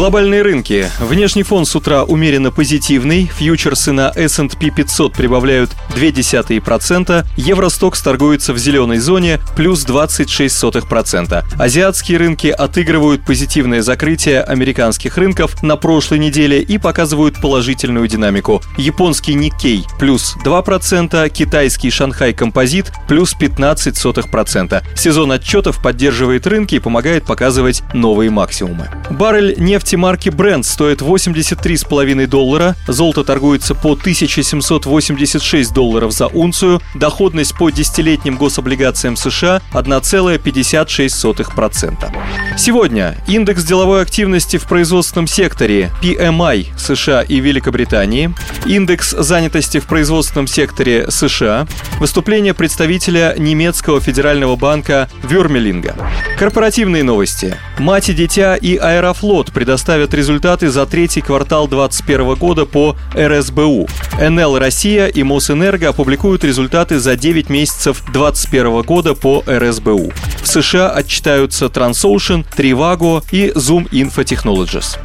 Глобальные рынки. Внешний фон с утра умеренно позитивный. Фьючерсы на S&P 500 прибавляют 0,2%. Евростокс торгуется в зеленой зоне плюс 26%. Азиатские рынки отыгрывают позитивное закрытие американских рынков на прошлой неделе и показывают положительную динамику. Японский Никкей плюс 2%, китайский Шанхай Композит плюс 15%. Сезон отчетов поддерживает рынки и помогает показывать новые максимумы. Баррель нефти нефти марки Brent стоит 83,5 доллара, золото торгуется по 1786 долларов за унцию, доходность по десятилетним гособлигациям США 1,56%. Сегодня индекс деловой активности в производственном секторе PMI США и Великобритании, индекс занятости в производственном секторе США, выступление представителя немецкого федерального банка Вюрмелинга. Корпоративные новости. Мать и дитя и Аэрофлот предоставят результаты за третий квартал 2021 года по РСБУ. НЛ Россия и Мосэнерго опубликуют результаты за 9 месяцев 2021 года по РСБУ. США отчитаются Transocean, Trivago и Zoom Info Technologies.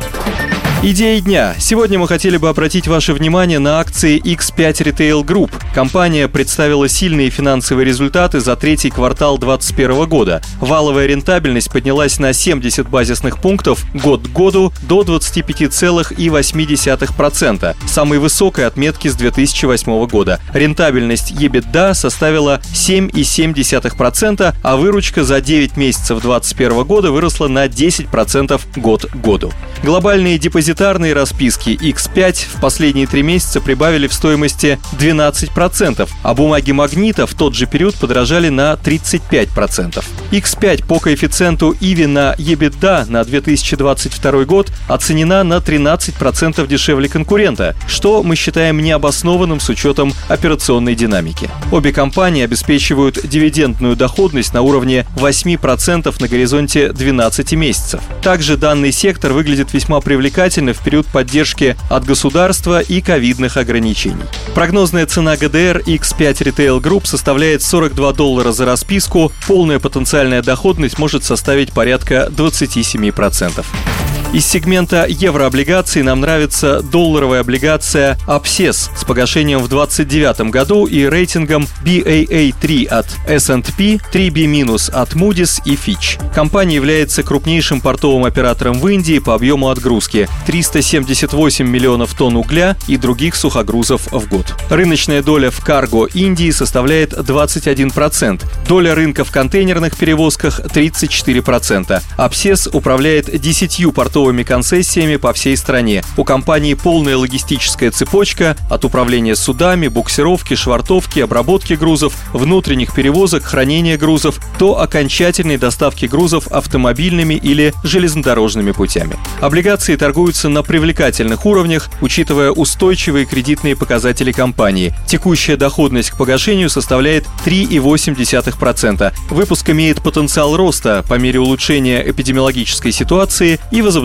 Идеи дня. Сегодня мы хотели бы обратить ваше внимание на акции X5 Retail Group. Компания представила сильные финансовые результаты за третий квартал 2021 года. Валовая рентабельность поднялась на 70 базисных пунктов год к году до 25,8%, самой высокой отметки с 2008 года. Рентабельность EBITDA составила 7,7%, а выручка за 9 месяцев 2021 года выросла на 10% год к году. Глобальные депозиты депозитарные расписки X5 в последние три месяца прибавили в стоимости 12%, а бумаги магнита в тот же период подорожали на 35%. X5 по коэффициенту Иви на EBITDA на 2022 год оценена на 13% дешевле конкурента, что мы считаем необоснованным с учетом операционной динамики. Обе компании обеспечивают дивидендную доходность на уровне 8% на горизонте 12 месяцев. Также данный сектор выглядит весьма привлекательно в период поддержки от государства и ковидных ограничений. Прогнозная цена ГДР X5 Retail Group составляет 42 доллара за расписку, полная потенциальная доходность может составить порядка 27%. Из сегмента еврооблигаций нам нравится долларовая облигация Abses с погашением в 2029 году и рейтингом BAA3 от S&P, 3B- от Moody's и Fitch. Компания является крупнейшим портовым оператором в Индии по объему отгрузки – 378 миллионов тонн угля и других сухогрузов в год. Рыночная доля в карго Индии составляет 21%, доля рынка в контейнерных перевозках – 34%. Abses управляет 10 портовыми портовыми концессиями по всей стране. У компании полная логистическая цепочка от управления судами, буксировки, швартовки, обработки грузов, внутренних перевозок, хранения грузов до окончательной доставки грузов автомобильными или железнодорожными путями. Облигации торгуются на привлекательных уровнях, учитывая устойчивые кредитные показатели компании. Текущая доходность к погашению составляет 3,8%. Выпуск имеет потенциал роста по мере улучшения эпидемиологической ситуации и возобновления